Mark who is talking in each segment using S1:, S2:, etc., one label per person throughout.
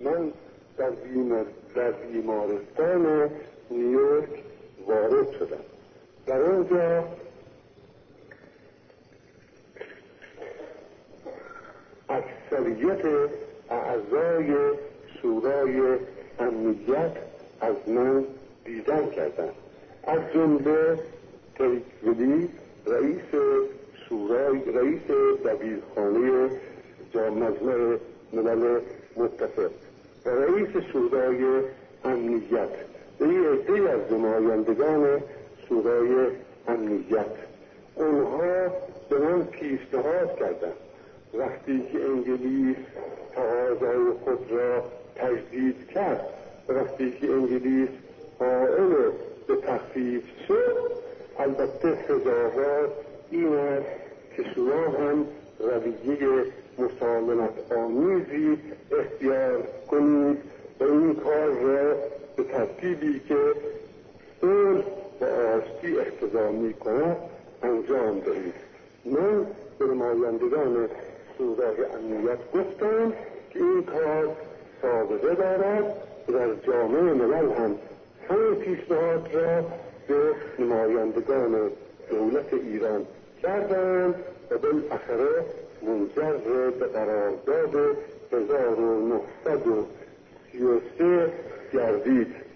S1: من در, در بیمارستان نیویورک وارد شدم. در اونجا اکثریت اعضای شورای امنیت از من دیدن کردن. از جمله تریکولی رئیس شورای رئیس دبیرخانه مجمع ملل متفق رئیس شورای امنیت. به یه عده از نمایندگان شورای امنیت. اونها به من پیشنهاد کردند. وقتی که انگلیس تقاضای خود را تجدید کرد وقتی که انگلیس قائل به تخفیف شد البته سزاوار این است که شما هم رویه مسالمت آمیزی اختیار کنید و این کار را به ترتیبی که اون و آشتی اقتضا می انجام دهید. من به نمایندگان امنیت گفتم که این کار سابقه دارد در جامعه ملل هم همین پیشنهاد را به نمایندگان دولت ایران کردند و بالاخره منجر به قرارداد 1933 گردید.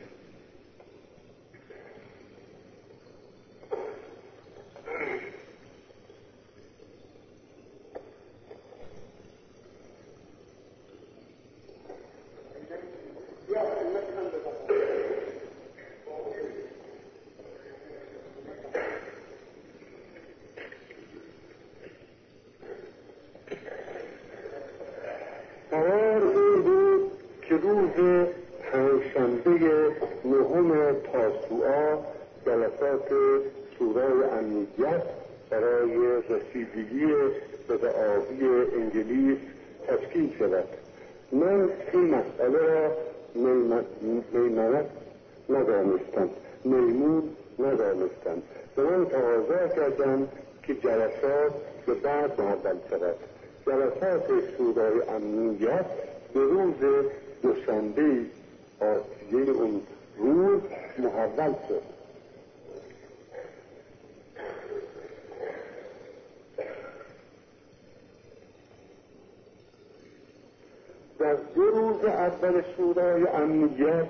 S1: در دو روز اول شورای امنیت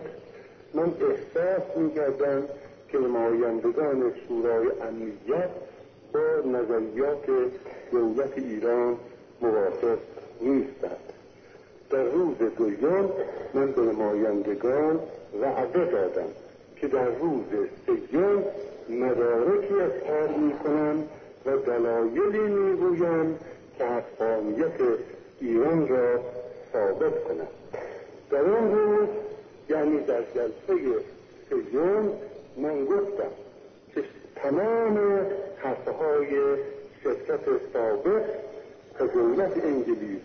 S1: من احساس می‌کردم که نمایندگان شورای امنیت با نظریات دولت ایران موافق نیستند. در روز دوم من به نمایندگان وعده دادم که در روز سیوم مدارکی اظهار می‌کنم و دلایلی می‌گویم که حقانیت ایران را ثابت کنم. در اون روز یعنی در جلسه سیوم من گفتم که تمام حرفهای شرکت سابق که دولت انگلیس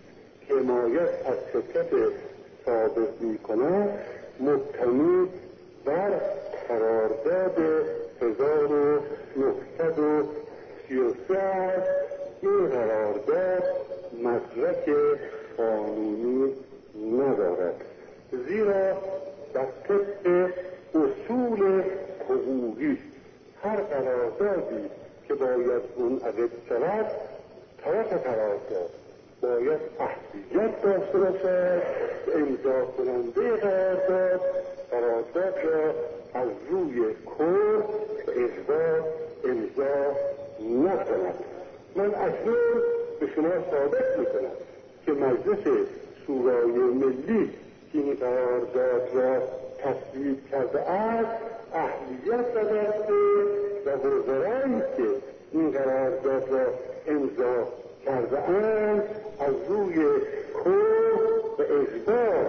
S1: حمایت از شرکت سابق می کند مبتنی بر قرارداد 1933 این قرارداد مدرک قانونی ندارد زیرا در طبق اصول حقوقی هر قراردادی که باید منعقد شود طرف قرارداد باید اهلیت داشته باشد امضا کننده قرارداد قرارداد را از روی کور اجبار امضا نکند. من اکنون به شما ثابت می‌کنم که مجلس شورای ملی که این قرارداد را تصویب کرده است اهلیت داشته و وزرایی که این قرارداد را امضا کرده اند از روی کور و اجبار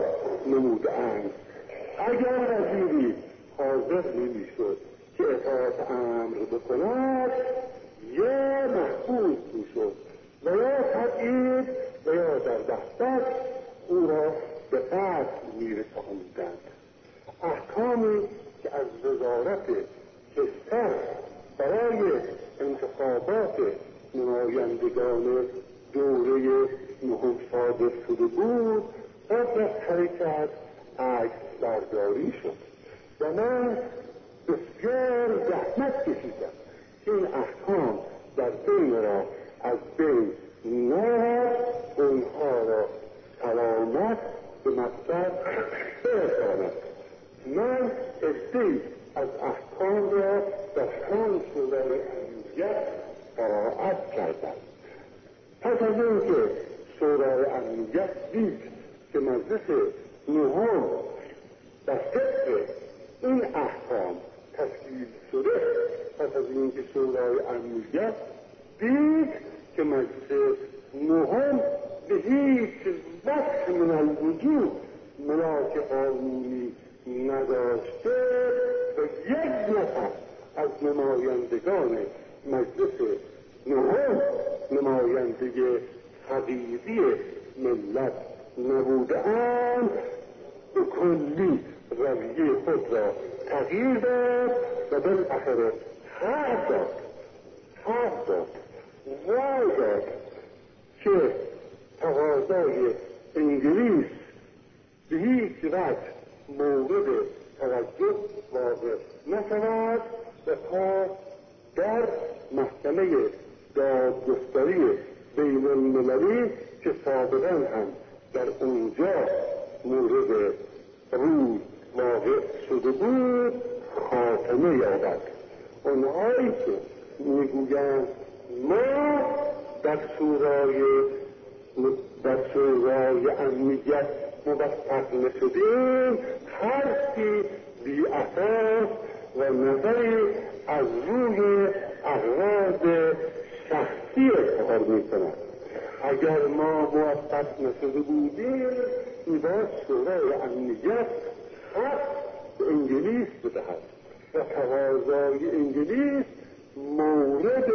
S1: نموده اند اگر وزیری حاضر نمی‌شد که اطاعت امر بکند یا محبوب می‌شد و یا تبعید و یا در دفتر او را به قتل میرساندند احکامی که از وزارت کشور برای انتخابات نمایندگان دوره نهم صادر شده بود قبل از حرکت عکس برداری شد و من بسیار زحمت کشیدم که این احکام در بین را از بین نرد اونها را سلامت به مقصد برساند من ادهی از احکام را در هم شورای امنیت قرائت کردم. پس از اینکه شورای امنیت دید که مجلس نهم و فکر این احکام تشکیل شده پس از اینکه شورای امنیت دید که مجلس نهم به هیچ وقت من الوجود ملاک قانونی نداشته و یک نفر از نمایندگان مجلس نهم نماینده حقیقی ملت نبودهاند به کلی رویه خود را تغییر داد و بالاخره حق داد حق داد وای داد که تقاضای انگلیس به هیچ وجه مورد توجه واقع نشود و تا در محکمه دادگستری بین المللی که سابقا هم در اونجا مورد روی واقع شده بود خاتمه یابد. اونهایی که می‌گویند ما در شورای در شورای امنیت موفق نشدیم حرفی بی اساس و نظری از روی اغراض شخصی اظهار می‌کنند اگر ما موفق نشده بودیم میباید شورای امنیت حق به انگلیس بدهد و تقاضای انگلیس مورد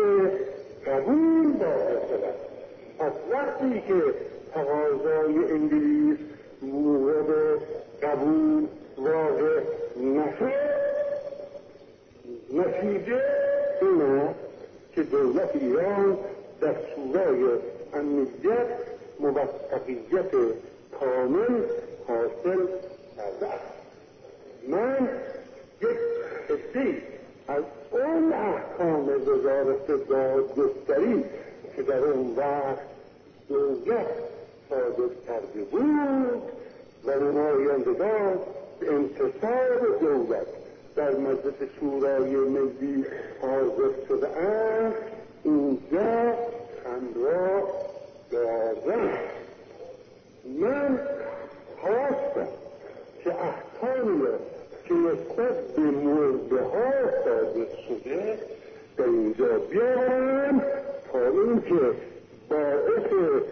S1: قبول واقع شود. از وقتی که تقاضای انگلیس مورد قبول واقع نشد نتیجه این که دولت ایران در شورای امنیت موفقیت کامل حاصل کرده است. من یک حسی از اون احکام وزارت دادگستری که در اون وقت دولت صادر کرده بود و نمایندگان به انتصاب دولت در مجلس شورای ملی حاضر شده اند اینجا همراه دارم من خواستم که احکامی را که نسبت به مرده ها صادر شده در اینجا بیارم تا اینکه باعث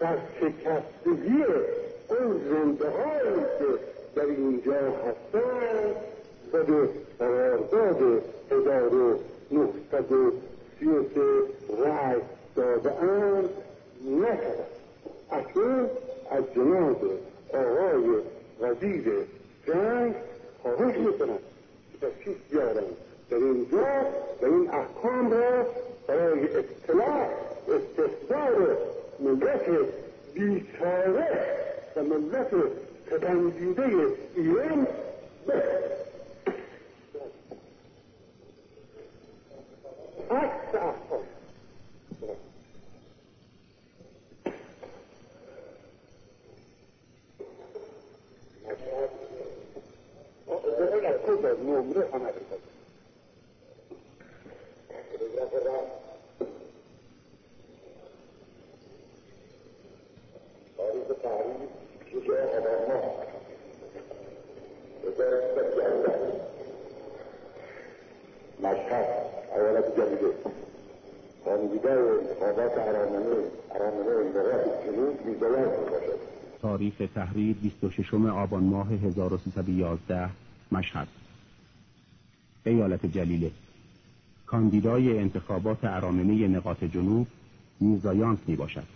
S1: سرشکستگی اون زنده هایی که در اینجا هستند و به قرارداد هزار و نهصد و سی و سه رأی دادهاند نشود اکنون از جناب آقای وزیر جنگ خواهش می‌کنم که تشریف بیارند در اینجا و این احکام را برای اطلاع استحضار ملت بیچاره و ملت تبندیده ایران بخواهد عکس احکام بقول از کجا نمره آمده بود تاریخ تحریر شجاع آبانما هزار سیصد یازده مشهد ایالت جدیده ارامنه ارامنه باشد
S2: تاریخ تحریر 26 آبان ماه 1311 مشهد. ایالت جلیله. کاندیدای انتخابات ارامنه نقاط جنوب میزایانس می باشد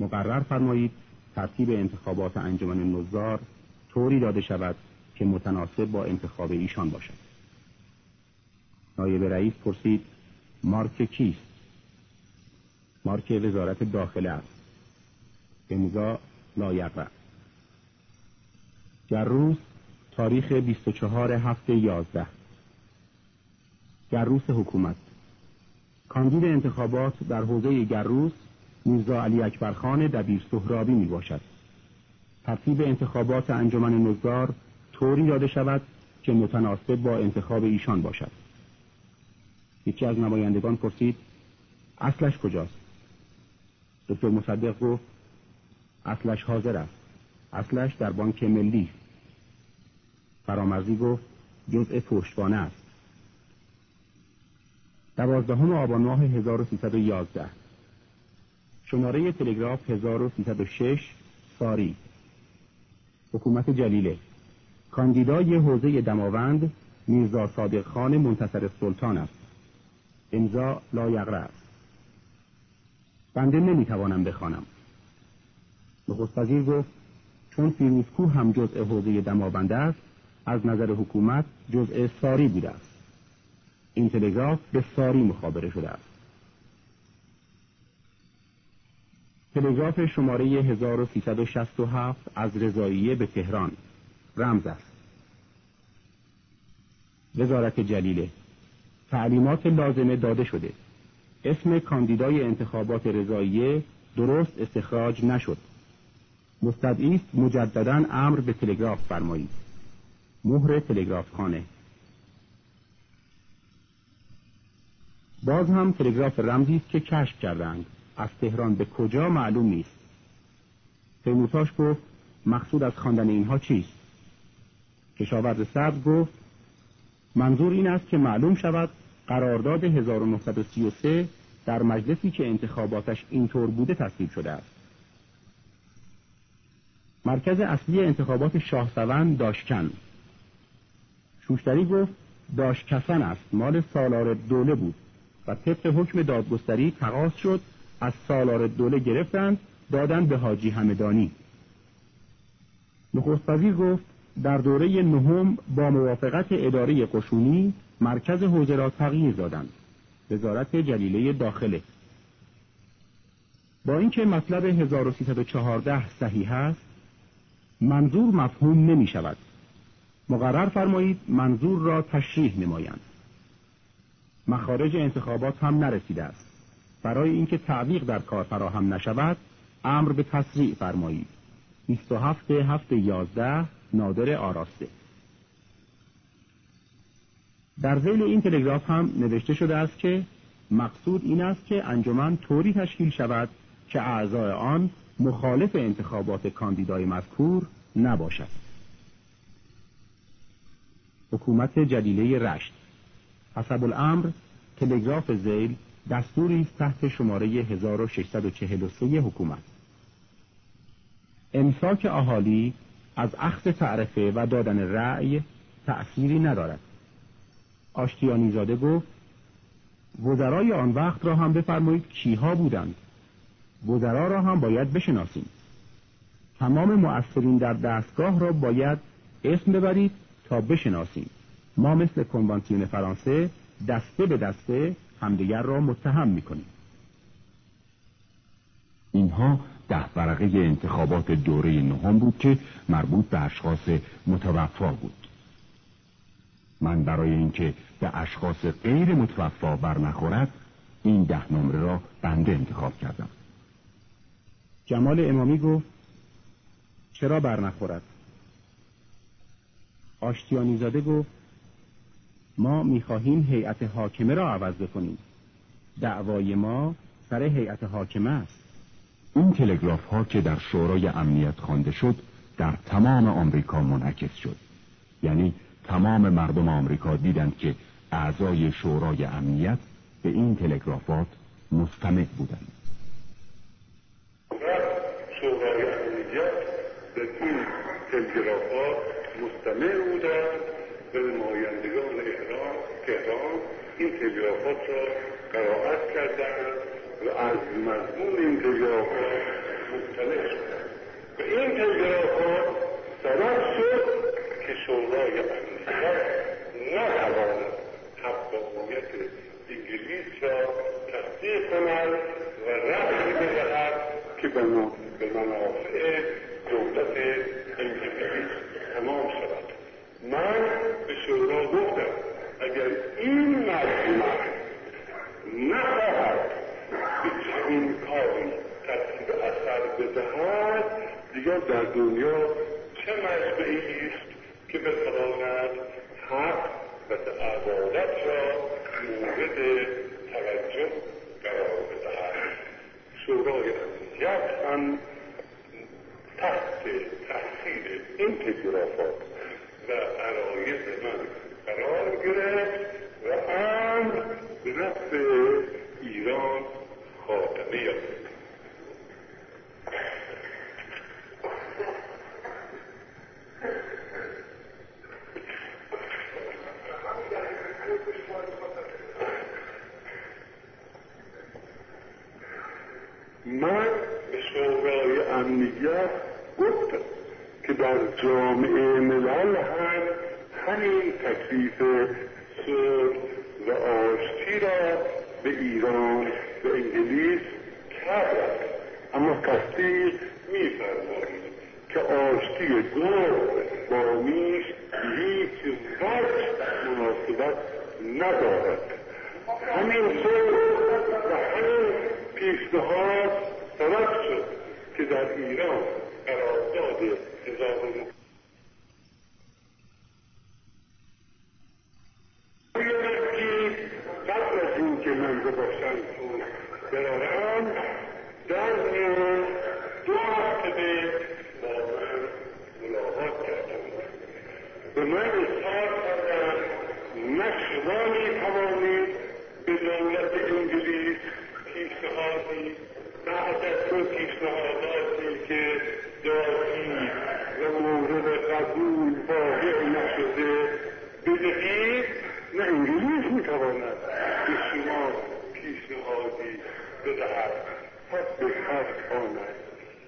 S2: مقرر فرمایید ترتیب انتخابات انجمن نظار طوری داده شود که متناسب با انتخاب ایشان باشد. نایب رئیس پرسید مارک کیست؟ مارک وزارت داخله است. امضا لایقرا گروس تاریخ 24 هفته 11 گروس حکومت. کاندید انتخابات در حوزه گروس میرزا علی اکبرخان دبیر سهرابی می باشد ترتیب انتخابات انجمن نگار طوری داده شود که متناسب با انتخاب ایشان باشد. یکی از نمایندگان پرسید اصلش کجاست؟ دکتر مصدق گفت اصلش حاضر است. اصلش در بانک ملی. فرامرزی گفت جزء پشتوانه است. دوازدهم آبان ماه 1311 شماره تلگراف 1306 ساری. حکومت جلیله. کاندیدای حوزه دماوند میرزا صادق خان منتصر سلطان است. امضا لایقره است. بنده نمی‌توانم بخوانم. نخست وزیر گفت چون فیروزکو هم جزء حوزه دماوند است از نظر حکومت جزء ساری بوده است. این تلگراف به ساری مخابره شده است. تلگراف شماره 1367 از رضاییه به تهران رمز است. وزارت جلیله تعلیمات لازمه داده شده. اسم کاندیدای انتخابات رضاییه درست استخراج نشد. مستدعی است مجددا امر به تلگراف فرمایید. مهر تلگراف خانه. باز هم تلگراف رمزی است که کشف کردند. از تهران به کجا معلوم نیست. پیموتاش گفت مقصود از خواندن اینها چیست؟ کشاورز سبز گفت منظور این است که معلوم شود قرارداد 1933 در مجلسی که انتخاباتش اینطور بوده تصویب شده است. مرکز اصلی انتخابات شاهسوند داشکن. شوشتری گفت داشکسن است مال سالار دوله بود و طبق حکم دادگستری تقاس شد از سالار دوله گرفتند دادن به حاجی همدانی. نخست گفت در دوره نهم با موافقت اداره قشونی مرکز حوزه را تغییر دادند. وزارت جلیله داخله. با اینکه مطلب 1314 صحیح است منظور مفهوم نمی شود. مقرر فرمایید منظور را تشریح نمایند. مخارج انتخابات هم نرسیده است. برای اینکه تعویق در کار فراهم نشود امر به تسریع فرمایید. 27 هفته 11 نادر آراسته. در ذیل این تلگراف هم نوشته شده است که مقصود این است که انجمن طوری تشکیل شود که اعضای آن مخالف انتخابات کاندیدای مذکور نباشد. حکومت جلیله رشت. حسب الامر تلگراف زیل دستوری است تحت شماره 1643 حکومت. امساک اهالی از اخذ تعرفه و دادن رأی تأثیری ندارد. آشتیانی زاده گفت وزرای آن وقت را هم بفرمایید کیها بودند. وزرا را هم باید بشناسیم. تمام مؤثرین در دستگاه را باید اسم ببرید تا بشناسیم. ما مثل کنوانسیون فرانسه دسته به دسته همدیگر را متهم می‌کنیم.
S3: اینها ده ورقه انتخابات دوره نهم بود که مربوط به اشخاص متوفا بود. من برای اینکه به اشخاص غیر متوفا برنخورد این ده نمره را بنده انتخاب کردم.
S2: جمال امامی گفت چرا برنخورد آشتیانی زاده گفت ما می‌خواهیم هیئت حاکمه را عوض بکنیم. دعوای ما سر هیئت حاکمه است.
S3: این تلگراف ها که در شورای امنیت خوانده شد در تمام آمریکا منعکس شد. یعنی تمام مردم آمریکا دیدند که اعضای شورای امنیت به این تلگرافات مستمع بودند.
S1: شورای امنیت به این تلگرافات مستمع بودند به نمایندگان ایران تهران این تلگرافات را قرائت کردند و از مضمون این تلگرافات مطلع شدند. و این تلگرافات سبب شد که شورای امنیت نتواند حقانیت انگلیس را تصدیق کند و رفتی بدهد که به منافع دولت انگلیس تمام شود. من به شورا گفتم اگر این مجموعه نخواهد به چنین کاری ترتیب اثر بدهد دیگر در دنیا چه مجمعی است؟ که بتواند حق و عدالت را مورد توجه قرار بدهد. شورای امنیت هم تحت تاثیر این تلگرافات و عرایز من قرار گرفت و امر به نفع ایران خاتمه یافت. من به شورای امنیت گفتم که در جامعه ملل هم همین تکلیف صلح و آشتی را به ایران و انگلیس کرد. اما تصدیق میفرمایید که آشتی گرد با میش هیچ وجه مناسبت ندارد. همین همین پیشنهاد سبب شد که در ایران قرارداد هزار قبل از اینکه من به واشنگتن برارم در دو هفته با من ملاقات کردم به من اظهار کردم شما می توانید به دولت انگلیس پیشنهادی بعد از اون پیشنهاداتی که دادی و مورد قبول واقع نشده بدهید نه انگلیس می‌تواند به شما پیشنهادی بدهد. پس به حرف آمد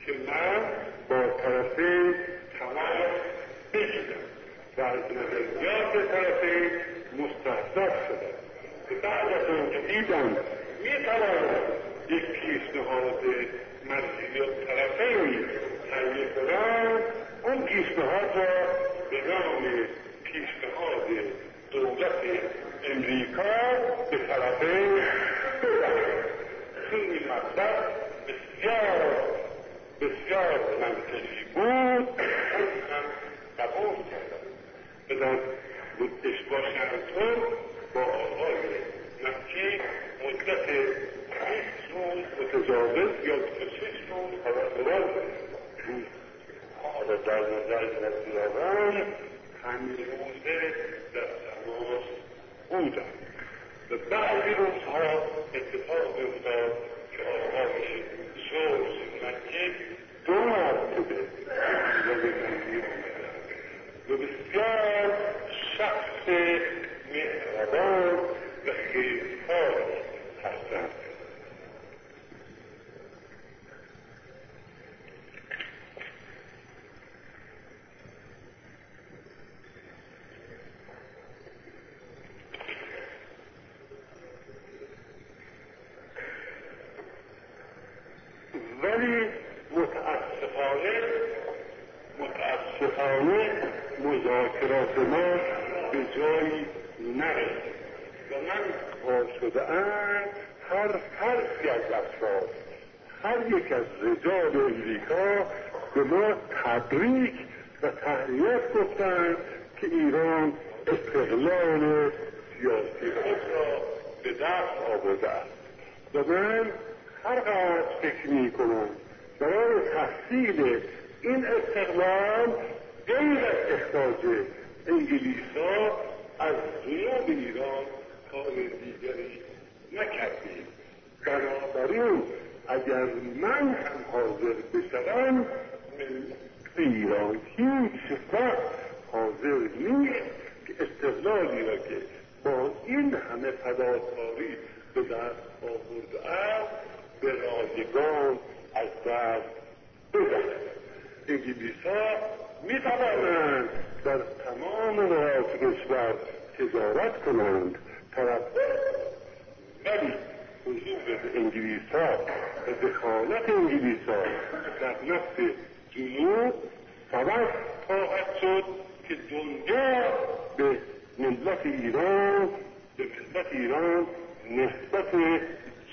S1: که من با طرفه تماس بگیرم و از نظریات طرفه مستحضر شدم. بعد از آنکه دیدم می‌تواند یک پیشنهاد مرزی طرفین تهیه کنم اون پیشنهاد را به نام پیشنهاد دولت امریکا به طرفین چون این مطلب بسیار بسیار منطقی بود. هم قبول کردم. بدن واشنگتن با آقای مکی مدت روز متجاوز یا شش روز خبردار بود حالا در نظر نگیرم همین روزه در تماس بودم و بعضی روزها اتفاق افتاد که آقای جورج مکی دو مرتبه به من و بسیار شخص مهربان مذاکرات ما به جایی نرسید و من با شده هر فرقی از افراد هر یک از رجال امریکا به ما تبریک و تحریت گفتند که ایران استقلال سیاسی خود را به دست آورده است. و من هر قدر فکر می کنم برای تحصیل این استقلال غیر از اخراج انگلیسا از جنوب ایران کار دیگری نکردیم. بنابراین اگر من هم حاضر بشوم ایران هیچ وقت حاضر نیست که استقلالی را که با این همه فداکاری به دست آورده است به رایگان از دست بدهد انگلیس ها می توانند در تمام نقاط کشور تجارت کنند. طرف ولی حضور انگلیس ها و دخالت انگلیس ها در نفت جنوب سبب خواهد شد که دنیا به ملت ایران به ملت ایران نسبت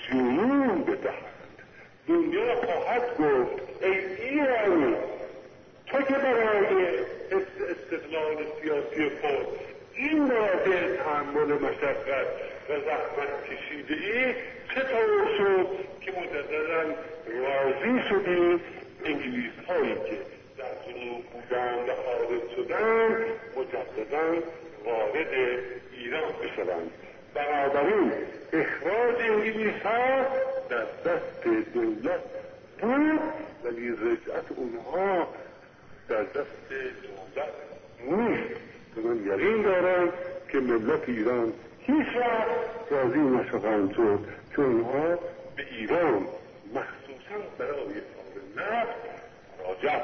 S1: جنون بدهد. دنیا خواهد گفت ای ایرانی تو که برای استقلال سیاسی خود این مراتع تحمل مشقت و زحمت کشیده ای چطور شد که مجددا راضی شدی انگلیس هایی که در جنوب بودن و خارج شدن مجددا وارد ایران بشوند بنابراین اخراج انگلیس ها در دست دولت بود ولی رجعت اونها در دست دولت نیست. من یقین دارم که ملت ایران هیچ وقت راضی نشوند شد که اونها به ایران مخصوصا برای نفت مراجعت